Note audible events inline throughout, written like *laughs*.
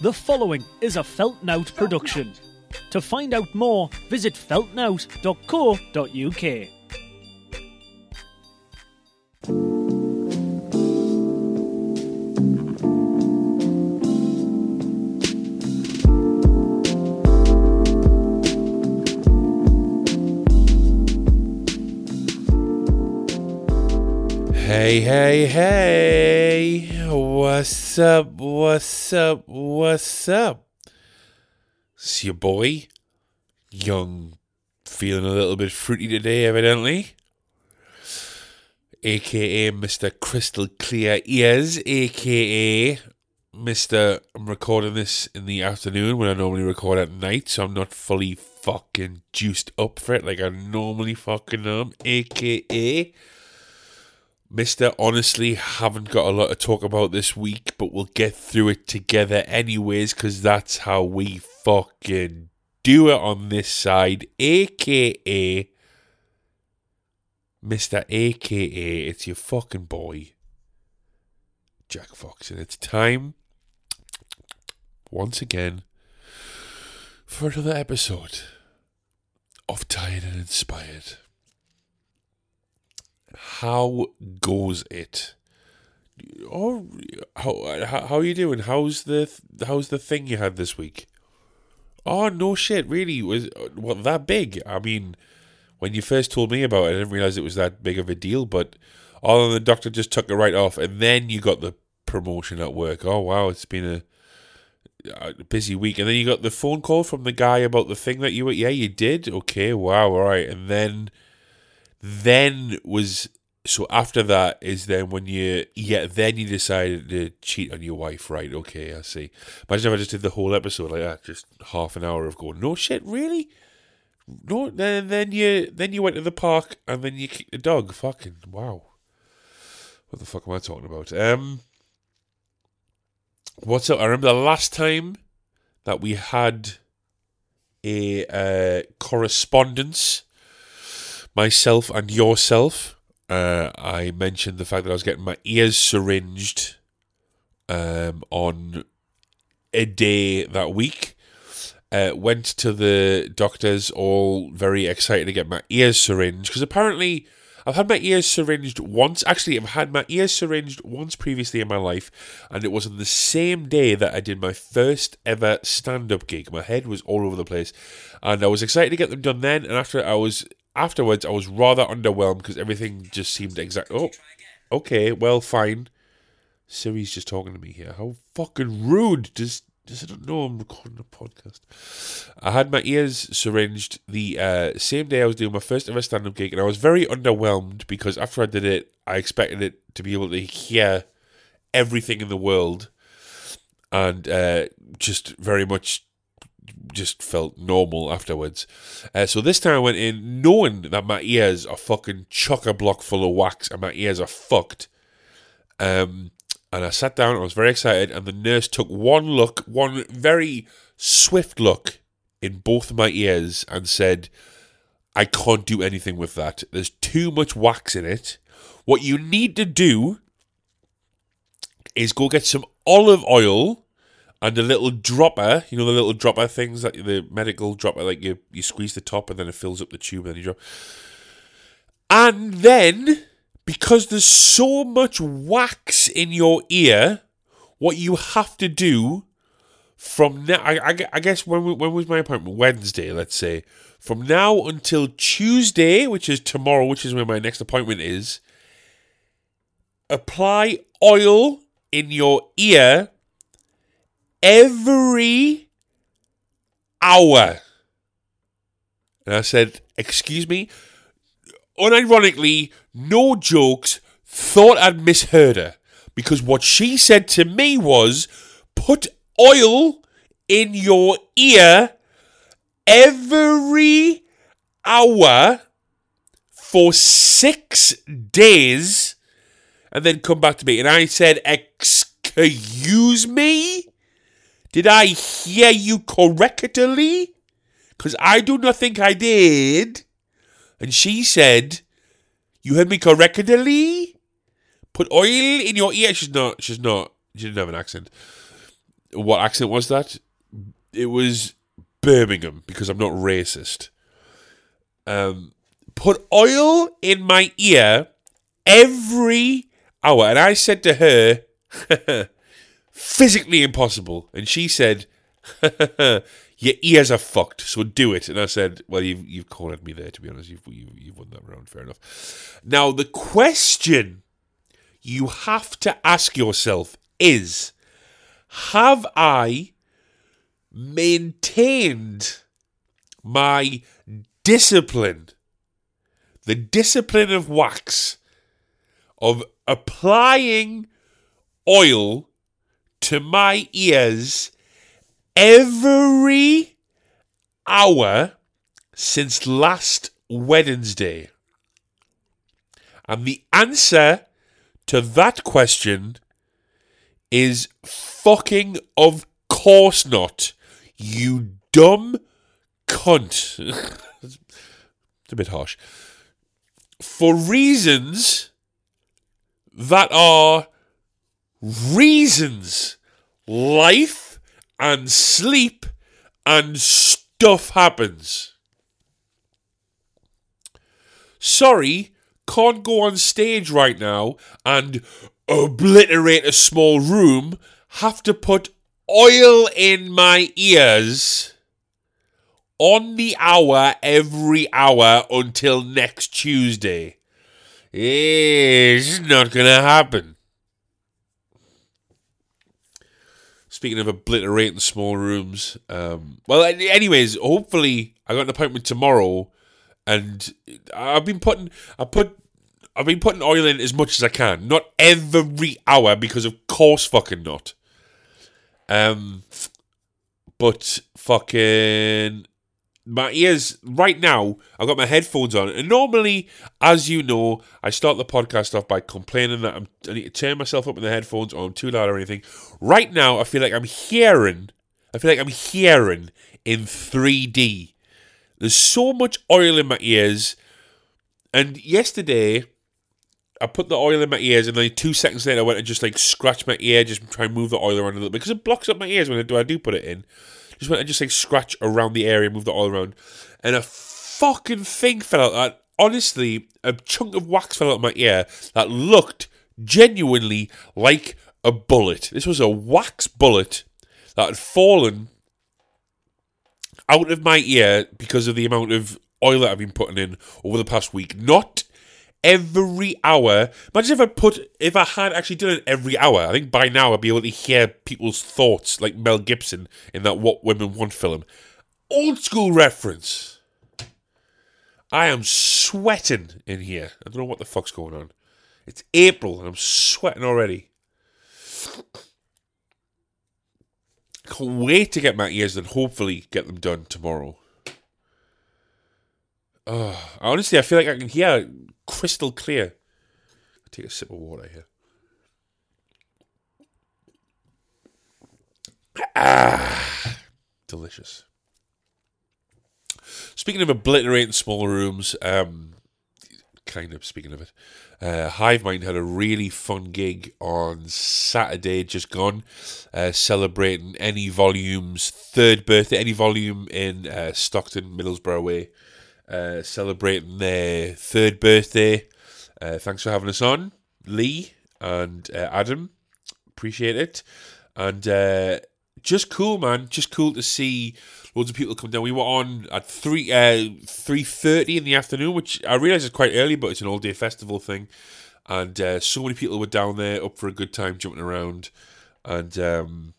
The following is a Felt Nowt production. To find out more, visit feltnowt.co.uk. Hey, hey, hey. What's up? What's up? What's up? It's your boy, young, feeling a little bit fruity today, evidently. AKA Mr. Crystal Clear Ears, AKA Mr. I'm recording this in the afternoon when I normally record at night, so I'm not fully fucking juiced up for it like I normally fucking am, AKA. Mister, honestly, haven't got a lot to talk about this week, but we'll get through it together anyways, because that's how we fucking do it on this side, aka Mr. AKA, it's your fucking boy, Jack Fox, and it's time, once again, for another episode of Tired and Inspired how goes it? Oh, how how are you doing? How's the how's the thing you had this week? Oh no shit! Really was what that big? I mean, when you first told me about it, I didn't realize it was that big of a deal. But all the doctor just took it right off, and then you got the promotion at work. Oh wow, it's been a, a busy week, and then you got the phone call from the guy about the thing that you were. Yeah, you did. Okay, wow, all right, and then then was so after that is then when you yeah then you decided to cheat on your wife. Right. Okay i see. Imagine if i just did the whole episode like that just half an hour of going no shit really? No then then you then you went to the park and then you kicked the dog. Fucking wow. What the fuck am i talking about? Um what's up? I remember the last time that we had a uh, correspondence myself and yourself. Uh, I mentioned the fact that I was getting my ears syringed um, on a day that week. Uh, went to the doctors, all very excited to get my ears syringed because apparently I've had my ears syringed once. Actually, I've had my ears syringed once previously in my life, and it was on the same day that I did my first ever stand up gig. My head was all over the place, and I was excited to get them done then. And after I was afterwards, I was rather underwhelmed because everything just seemed exact. Oh, okay, well, fine. Siri's just talking to me here. How fucking rude! Does does it know I'm recording a podcast? I had my ears syringed the uh, same day I was doing my first ever stand up gig, and I was very underwhelmed because after I did it, I expected it to be able to hear everything in the world, and uh, just very much just felt normal afterwards. Uh, so this time I went in knowing that my ears are fucking chock a block full of wax and my ears are fucked. Um, and I sat down, I was very excited, and the nurse took one look, one very swift look in both my ears and said, I can't do anything with that. There's too much wax in it. What you need to do is go get some olive oil and a little dropper, you know, the little dropper things that the medical dropper, like you, you squeeze the top and then it fills up the tube and then you drop. And then, because there's so much wax in your ear, what you have to do from now, I, I, I guess when, when was my appointment? Wednesday, let's say. From now until Tuesday, which is tomorrow, which is where my next appointment is, apply oil in your ear every hour. And I said, Excuse me? Unironically, no jokes, thought I'd misheard her. Because what she said to me was, Put oil in your ear every hour for six days and then come back to me. And I said, Excuse me? Did I hear you correctly? Because I do not think I did. And she said, You heard me correctly? Put oil in your ear. She's not, she's not, she didn't have an accent. what accent was that? It was Birmingham because I'm not racist. Um, put oil in my ear every hour, and I said to her, *laughs* physically impossible, and she said, *laughs* your ears are fucked, so do it. And I said, well, you've you've cornered me there. To be honest, you've you, you've won that round. Fair enough. Now the question you have to ask yourself is Have I maintained my discipline? The discipline of wax, of applying oil to my ears every hour since last Wednesday. And the answer to that question is fucking of course not. You dumb cunt. *laughs* it's a bit harsh. For reasons that are reasons. Life and sleep and stuff happens. Sorry, can't go on stage right now and obliterate a small room. Have to put oil in my ears on the hour every hour until next Tuesday. Eh, it's not gonna happen. Speaking of obliterating small rooms, um, well, anyways, hopefully I got an appointment tomorrow, and I've been putting, I put, I've been putting oil in as much as I can, not every hour because of course fucking not. Um, but fucking my ears right now i've got my headphones on and normally as you know i start the podcast off by complaining that I'm, i need to turn myself up in the headphones or i'm too loud or anything right now i feel like i'm hearing i feel like i'm hearing in 3d there's so much oil in my ears and yesterday I put the oil in my ears, and then two seconds later, I went and just like scratch my ear, just try and move the oil around a little bit because it blocks up my ears when I do. I do put it in. Just went and just like scratch around the area, move the oil around, and a fucking thing fell out. That honestly, a chunk of wax fell out of my ear that looked genuinely like a bullet. This was a wax bullet that had fallen out of my ear because of the amount of oil that I've been putting in over the past week. Not every hour. Imagine if I put if I had actually done it every hour. I think by now I'd be able to hear people's thoughts, like Mel Gibson in that What Women Want film. Old school reference. I am sweating in here. I don't know what the fuck's going on. It's April and I'm sweating already. Can't wait to get my ears and hopefully get them done tomorrow. Oh, honestly, I feel like I can hear crystal clear. I'll take a sip of water here. Ah, delicious. Speaking of obliterating small rooms, um, kind of speaking of it, uh, Hivemind had a really fun gig on Saturday, just gone, uh, celebrating Any Volume's third birthday, Any Volume in uh, Stockton, Middlesbrough way uh, celebrating their third birthday. Uh, thanks for having us on, Lee and uh, Adam. Appreciate it. And uh, just cool, man. Just cool to see loads of people come down. We were on at three uh, three thirty in the afternoon, which I realise is quite early, but it's an all day festival thing. And so many people were down there, up for a good time, jumping around. And um,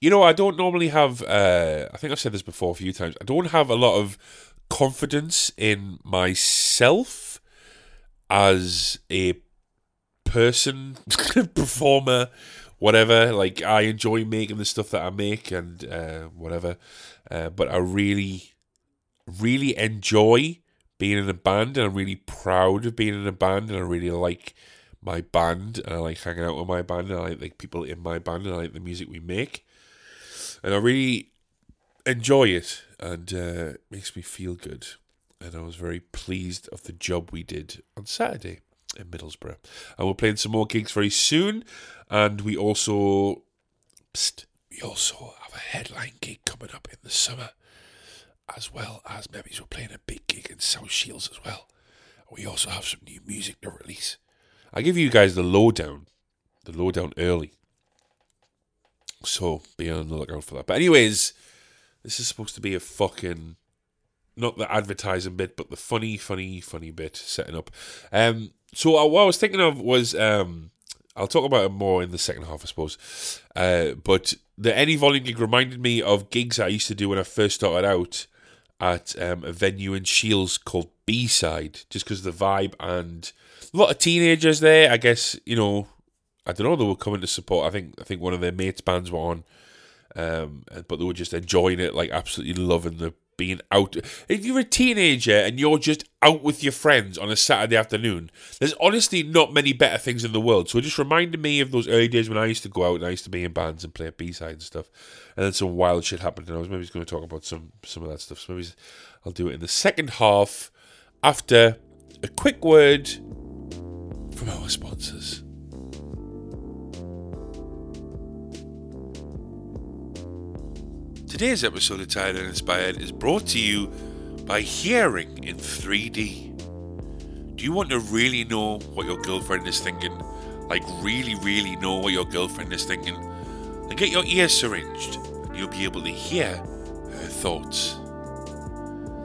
you know, I don't normally have. Uh, I think I've said this before a few times. I don't have a lot of confidence in myself as a person, *laughs* performer, whatever. Like I enjoy making the stuff that I make and uh, whatever, uh, but I really, really enjoy being in a band, and I'm really proud of being in a band, and I really like my band, and I like hanging out with my band, and I like, like people in my band, and I like the music we make, and I really enjoy it and uh, makes me feel good. And I was very pleased of the job we did on Saturday in Middlesbrough. And we're playing some more gigs very soon. And we also, we also have a headline gig coming up in the summer, as well as maybe we're playing a big gig in South Shields as well. We also have some new music to release. I give you guys the lowdown, the lowdown early. So be on the lookout for that. But anyways, this is supposed to be a fucking not the advertising bit, but the funny, funny, funny bit setting up. Um, so what I was thinking of was um, I'll talk about it more in the second half, I suppose. Uh, but the Any Volume gig reminded me of gigs I used to do when I first started out at um, a venue in Shields called B Side, just because the vibe and a lot of teenagers there. I guess you know, I don't know. They were coming to support. I think I think one of their mates' bands were on, um, but they were just enjoying it, like absolutely loving the being out. If you're a teenager and you're just out with your friends on a Saturday afternoon, there's honestly not many better things in the world. So it just reminded me of those early days when I used to go out and I used to be in bands and play B side and stuff. And then some wild shit happened, and I was maybe going to talk about some some of that stuff. So maybe I'll do it in the second half after a quick word from our sponsors. Today's episode of Tired and Inspired is brought to you by Hearing in 3D. Do you want to really know what your girlfriend is thinking? Like, really, really know what your girlfriend is thinking? Then get your ears syringed and you'll be able to hear her thoughts.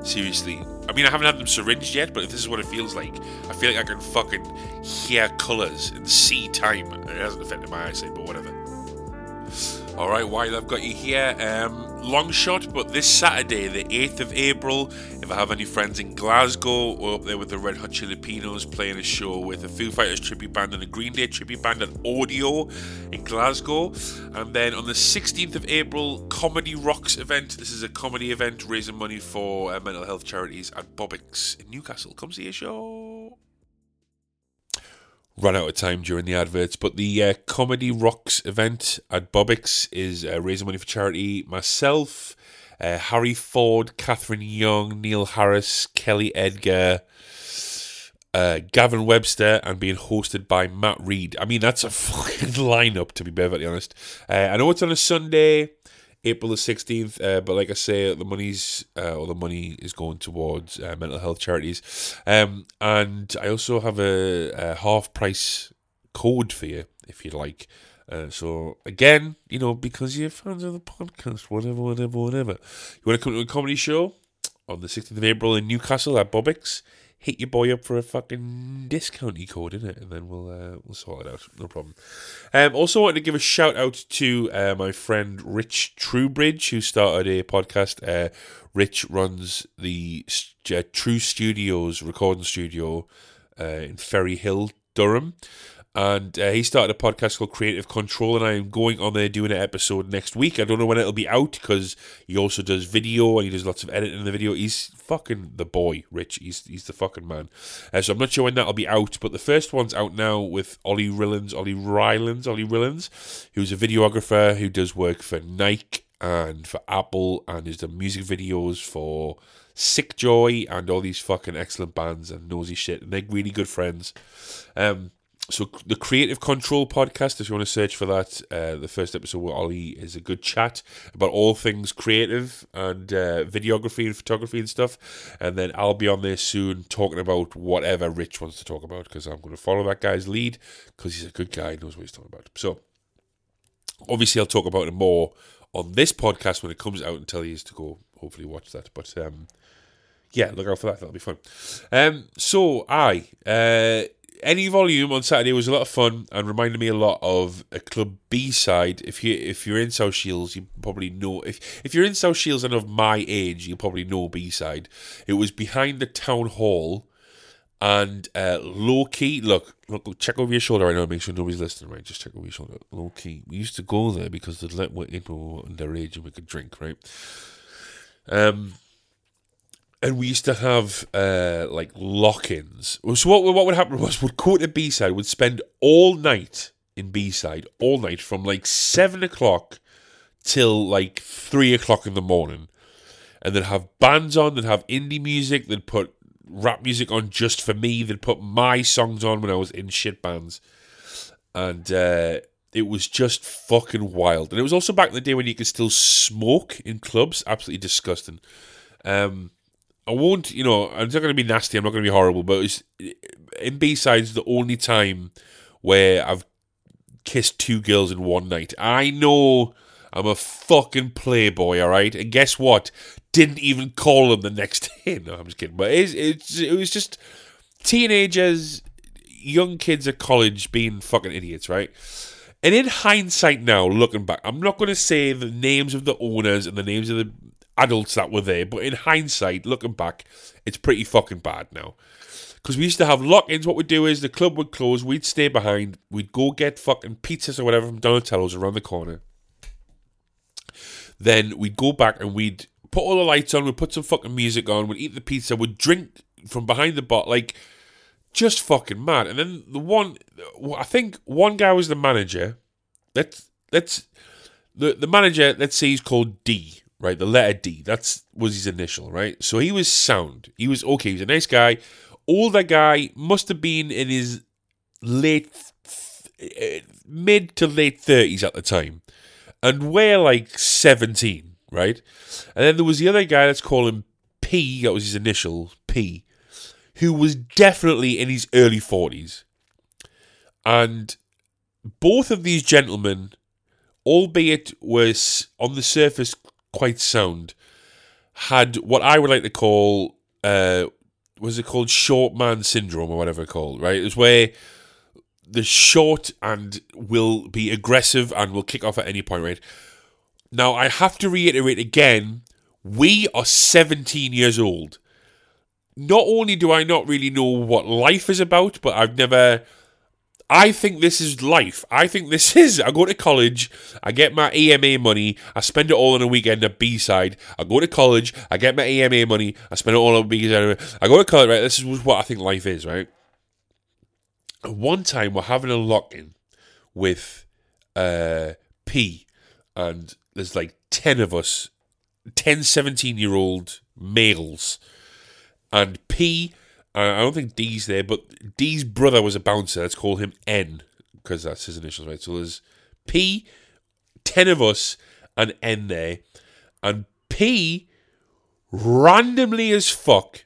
Seriously. I mean, I haven't had them syringed yet, but if this is what it feels like, I feel like I can fucking hear colours and see time. It hasn't affected my eyesight, but whatever. All right, while I've got you here, um, long shot, but this Saturday, the 8th of April, if I have any friends in Glasgow, we're up there with the Red Hot Chili Peppers playing a show with a Foo Fighters tribute band and a Green Day tribute band at Audio in Glasgow. And then on the 16th of April, Comedy Rocks event. This is a comedy event raising money for uh, mental health charities at Bobiks in Newcastle. Come see a show run out of time during the adverts. But the uh, Comedy Rocks event at Bobiks is uh, raising money for charity. Myself, uh, Harry Ford, Catherine Young, Neil Harris, Kelly Edgar, uh, Gavin Webster, and being hosted by Matt Reed. I mean, that's a *laughs* fucking lineup, to be perfectly honest. Uh, I know it's on a Sunday. April the 16th. Uh, but like I say, the money's uh, or the money is going towards uh, mental health charities. Um, and I also have a, a, half price code for you if you'd like. Uh, so again, you know, because you're fans of the podcast, whatever, whatever, whatever. You want to come to a comedy show on the 16th of April in Newcastle at Bobiks? Hit your boy up for a fucking discounty code in it, and then we'll uh, we'll sort it out. No problem. Um, also wanted to give a shout out to uh, my friend Rich Truebridge, who started a podcast. Uh, Rich runs the uh, True Studios recording studio uh, in Ferryhill, Durham and uh, he started a podcast called Creative Control, and I am going on there doing an episode next week. I don't know when it'll be out because he also does video and he does lots of editing in the video. He's fucking the boy, Rich. He's he's the fucking man. Uh, so I'm not sure when that'll be out, but the first one's out now with Ollie Rillans, Ollie Rylands, Ollie Rillans, who's a videographer who does work for Nike and for Apple, and has done music videos for Sick Joy and all these fucking excellent bands and nosy shit. And they're really good friends. Um, so the Creative Control podcast, if you want to search for that, uh, the first episode with Ollie is a good chat about all things creative and uh, videography and photography and stuff. And then I'll be on there soon talking about whatever Rich wants to talk about because I'm going to follow that guy's lead because he's a good guy, knows what he's talking about. So obviously I'll talk about it more on this podcast when it comes out and tell you to go hopefully watch that. But um, yeah, look out for that. That'll be fun. Um, so I. Uh, any volume on Saturday was a lot of fun and reminded me a lot of a club B side. If you if you're in South Shields, you probably know if if you're in South Shields and of my age, you probably know B side. It was behind the town hall, and uh, low key. Look, look, check over your shoulder right know, Make sure nobody's listening. Right, just check over your shoulder. Low key. We used to go there because they'd let people underage and we could drink. Right. Um and we used to have uh, like lock-ins. So what what would happen was we'd go to B side, we'd spend all night in B side, all night from like seven o'clock till like three o'clock in the morning, and then have bands on, then have indie music, then put rap music on just for me, then put my songs on when I was in shit bands, and uh, it was just fucking wild. And it was also back in the day when you could still smoke in clubs. Absolutely disgusting. Um, I won't, you know, I'm not going to be nasty. I'm not going to be horrible, but it's, in B sides the only time where I've kissed two girls in one night. I know I'm a fucking playboy, all right. And guess what? Didn't even call them the next *laughs* day. No, I'm just kidding. But it's, it's it was just teenagers, young kids at college being fucking idiots, right? And in hindsight now, looking back, I'm not going to say the names of the owners and the names of the adults that were there, but in hindsight, looking back, it's pretty fucking bad now. Because we used to have lock ins. What we'd do is the club would close, we'd stay behind, we'd go get fucking pizzas or whatever from Donatello's around the corner. Then we'd go back and we'd put all the lights on, we'd put some fucking music on, we'd eat the pizza, we'd drink from behind the bar. Like, just fucking mad. And then the one, I think one guy was the manager. Let's let's the the manager. Let's say he's called D, right? The letter D. That's was his initial, right? So he was sound. He was okay. He was a nice guy. Older guy must have been in his late, uh, mid to late thirties at the time, and we're like seventeen, right? And then there was the other guy. Let's call him P. That was his initial P who was definitely in his early 40s. And both of these gentlemen, albeit was on the surface quite sound, had what I would like to call, uh, was it called short man syndrome or whatever it's called, right? It's where the short and will be aggressive and will kick off at any point, right? Now, I have to reiterate again, we are 17 years old not only do I not really know what life is about, but I've never. I think this is life. I think this *laughs* is. I go to college, I get my EMA money, I spend it all on a weekend at B side. I go to college, I get my EMA money, I spend it all on B side. I go to college, right? This is what I think life is, right? One time we're having a lock in with uh, P, and there's like 10 of us, 10, 17 year old males and P. I don't think D's there, but D's brother was a bouncer. Let's call him N because that's his initials, right? So there's P, ten of us, and N there, and P randomly as fuck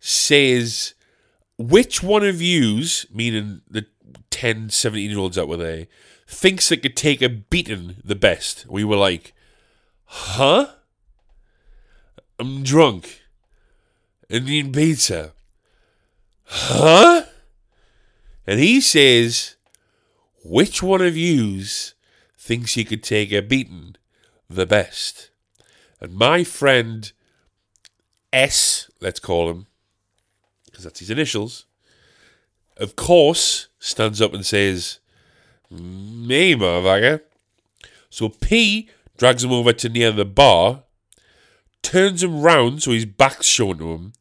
says which one of yous, meaning the 10, 17 year olds that were there, thinks they could take a beating the best. We were like, huh? I'm drunk and eating pizza. Huh? And he says, which one of yous thinks he could take a beating the best? And my friend S, let's call him, because that's his initials, of course, stands up and says, Me, motherfucker. So P drags him over to near the bar, turns him round so his back's shown to him,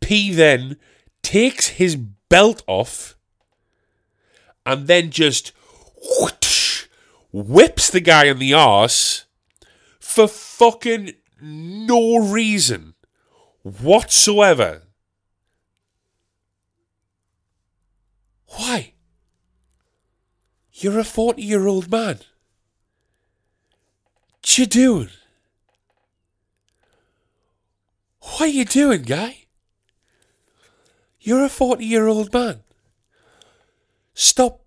P then takes his belt off and then just whoosh, whips the guy in the arse for fucking no reason whatsoever. Why? You're a 40 year old man. What you doing? What are you doing, guy? You're a 40 year old man. Stop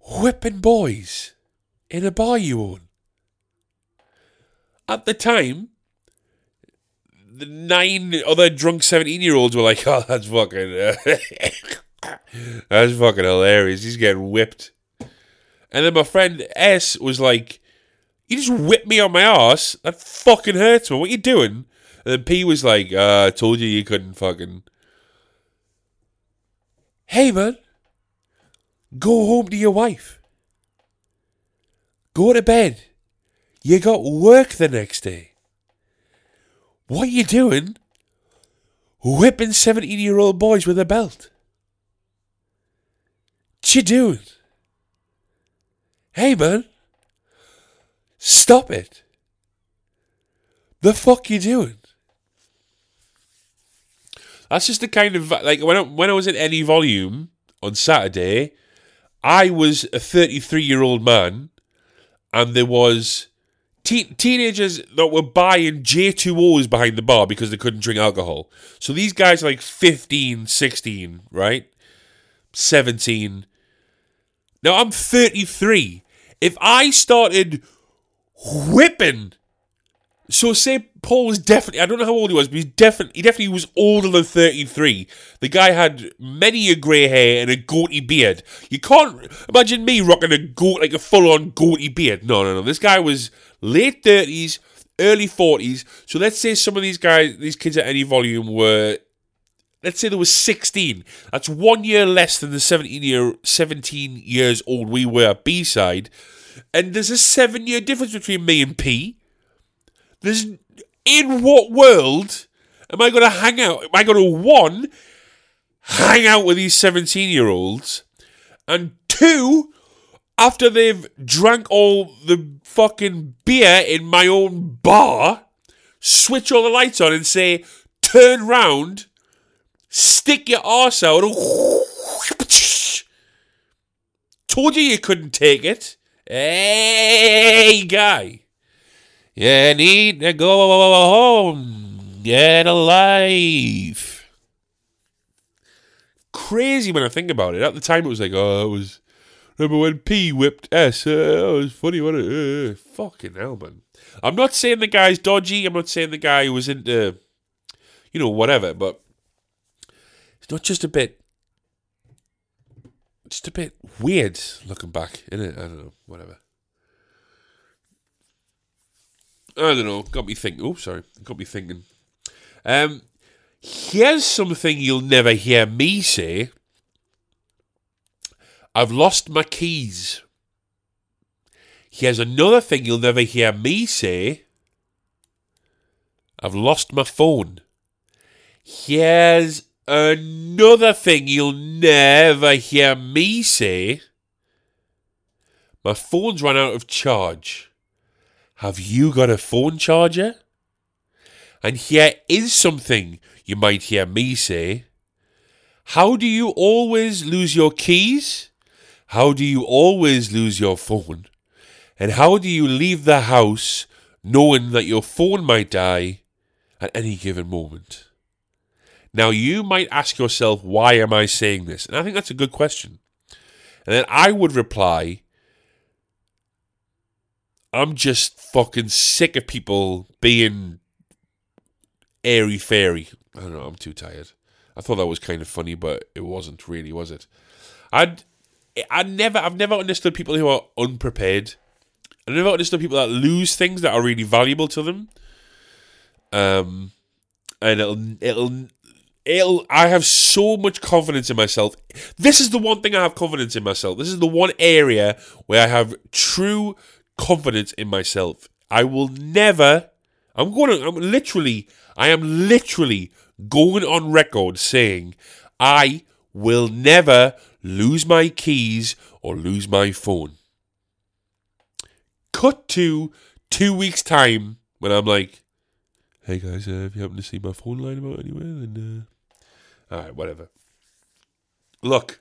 whipping boys in a bar you own. At the time, the nine other drunk 17 year olds were like, oh, that's fucking. *laughs* that's fucking hilarious. He's getting whipped. And then my friend S was like, You just whipped me on my ass. That fucking hurts me. What you doing? And then P was like, uh, I told you you couldn't fucking Hey, man, go home to your wife. Go to bed. You got work the next day. What you doing? Whipping 17 year old boys with a belt. What you doing? Hey, man, stop it. The fuck you doing? That's just the kind of like when I, when I was at any volume on Saturday, I was a 33 year old man, and there was te- teenagers that were buying J2Os behind the bar because they couldn't drink alcohol. So these guys are like 15, 16, right? 17. Now I'm 33. If I started whipping so say Paul was definitely I don't know how old he was, but he's definitely he definitely was older than 33. The guy had many a grey hair and a goatee beard. You can't imagine me rocking a goat like a full on goatee beard. No, no, no. This guy was late 30s, early 40s. So let's say some of these guys, these kids at any volume were let's say there was 16. That's one year less than the 17 year 17 years old we were at B side. And there's a seven year difference between me and P. There's in what world am I going to hang out? Am I going to one hang out with these 17 year olds and two after they've drank all the fucking beer in my own bar switch all the lights on and say turn round stick your arse out *laughs* told you you couldn't take it hey guy you need to go home. Get a life. Crazy when I think about it. At the time, it was like, oh, it was. Remember when P whipped S? Uh, that was funny, wasn't it? Uh, fucking hell, man. I'm not saying the guy's dodgy. I'm not saying the guy was into, you know, whatever, but it's not just a bit. Just a bit weird looking back, isn't it? I don't know, whatever. I don't know. Got me thinking. Oh, sorry. Got me thinking. Um, here's something you'll never hear me say. I've lost my keys. Here's another thing you'll never hear me say. I've lost my phone. Here's another thing you'll never hear me say. My phone's run out of charge. Have you got a phone charger? And here is something you might hear me say. How do you always lose your keys? How do you always lose your phone? And how do you leave the house knowing that your phone might die at any given moment? Now, you might ask yourself, why am I saying this? And I think that's a good question. And then I would reply, I'm just fucking sick of people being airy fairy. I don't know. I'm too tired. I thought that was kind of funny, but it wasn't really, was it? I'd, I never, I've never understood people who are unprepared. I never understood people that lose things that are really valuable to them. Um, and it'll, it'll, it'll. I have so much confidence in myself. This is the one thing I have confidence in myself. This is the one area where I have true confidence in myself. I will never. I'm going to. I'm literally. I am literally going on record saying I will never lose my keys or lose my phone. Cut to two weeks' time when I'm like, hey guys, uh, if you happen to see my phone line about anywhere, then. Uh... Alright, whatever. Look.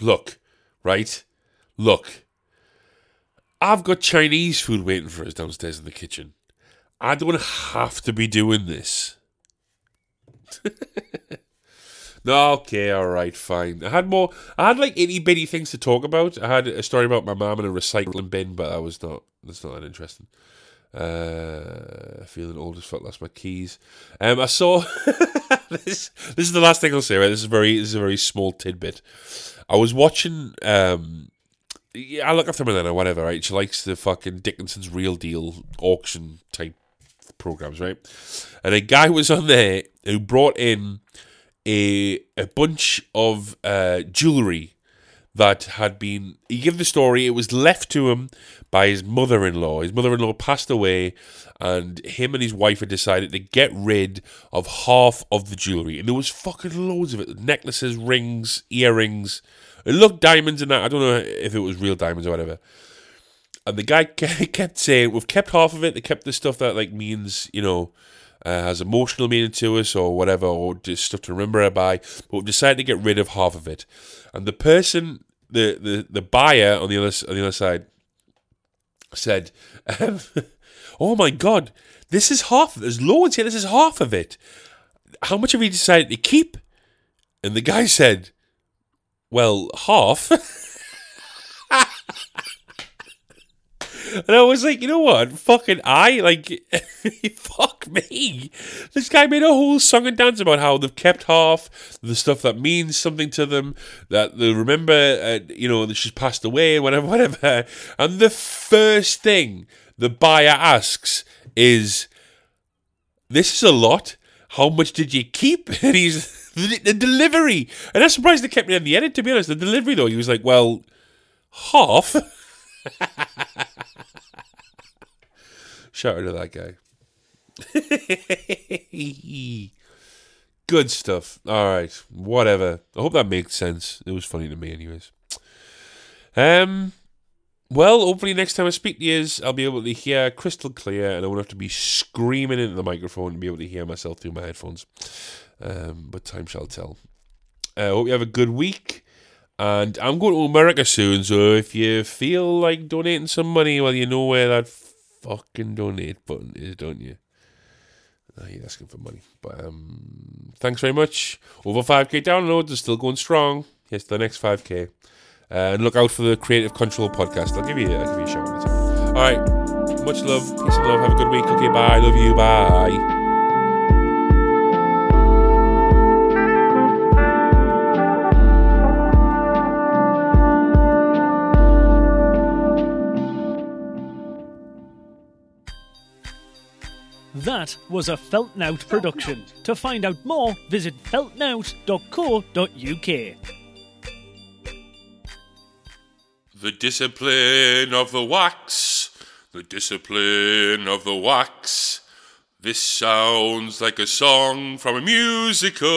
Look. Right? Look. I've got Chinese food waiting for us downstairs in the kitchen. I don't have to be doing this. *laughs* no, okay, all right, fine. I had more. I had like itty bitty things to talk about. I had a story about my mum and a recycling bin, but that was not. That's not that interesting. Uh, feeling old as fuck. Lost my keys. Um, I saw *laughs* this. This is the last thing I'll say. Right, this is very. This is a very small tidbit. I was watching um yeah, I look after Milena, whatever, right? She likes the fucking Dickinson's Real Deal auction type programs, right? And a guy was on there who brought in a a bunch of uh, jewelry that had been. He gave the story. It was left to him by his mother-in-law. His mother-in-law passed away, and him and his wife had decided to get rid of half of the jewelry, and there was fucking loads of it: necklaces, rings, earrings it looked diamonds and that. I don't know if it was real diamonds or whatever. And the guy *laughs* kept saying, "We've kept half of it. They kept the stuff that like means you know." Uh, has emotional meaning to us or whatever, or just stuff to remember it by, but we've decided to get rid of half of it. And the person the, the, the buyer on the other on the other side said, um, *laughs* "Oh my god, this is half. There's loads here. This is half of it. How much have we decided to keep?" And the guy said, "Well, half." *laughs* And I was like, you know what? Fucking I like, *laughs* fuck me. This guy made a whole song and dance about how they've kept half the stuff that means something to them, that they remember, uh, you know, that she's passed away, whatever, *laughs* whatever. And the first thing the buyer asks is, "This is a lot. How much did you keep?" *laughs* And he's the, delivery. And I'm surprised they kept me in the edit. To be honest, the delivery though, he was like, "Well, half." Shout out to that guy. *laughs* Good stuff. All right, whatever. I hope that makes sense. It was funny to me, anyways. Um, well, hopefully next time I speak to you, I'll be able to hear crystal clear, and I won't have to be screaming into the microphone and be able to hear myself through my headphones. Um, but time shall tell. I uh, hope you have a good week. And I'm going to America soon, so if you feel like donating some money, well, you know where that fucking donate button is, don't you? You're asking for money. But um, thanks very much. Over 5k downloads are still going strong. Yes, the next 5k. Uh, and look out for the Creative Control podcast. I'll give you, I'll give you a shout out. All right. Much love. Peace and love. Have a good week. Okay, bye. Love you. Bye. That was a Felt Nowt production. To find out more, visit feltnowt.co.uk. The discipline of the wax, the discipline of the wax. This sounds like a song from a musical.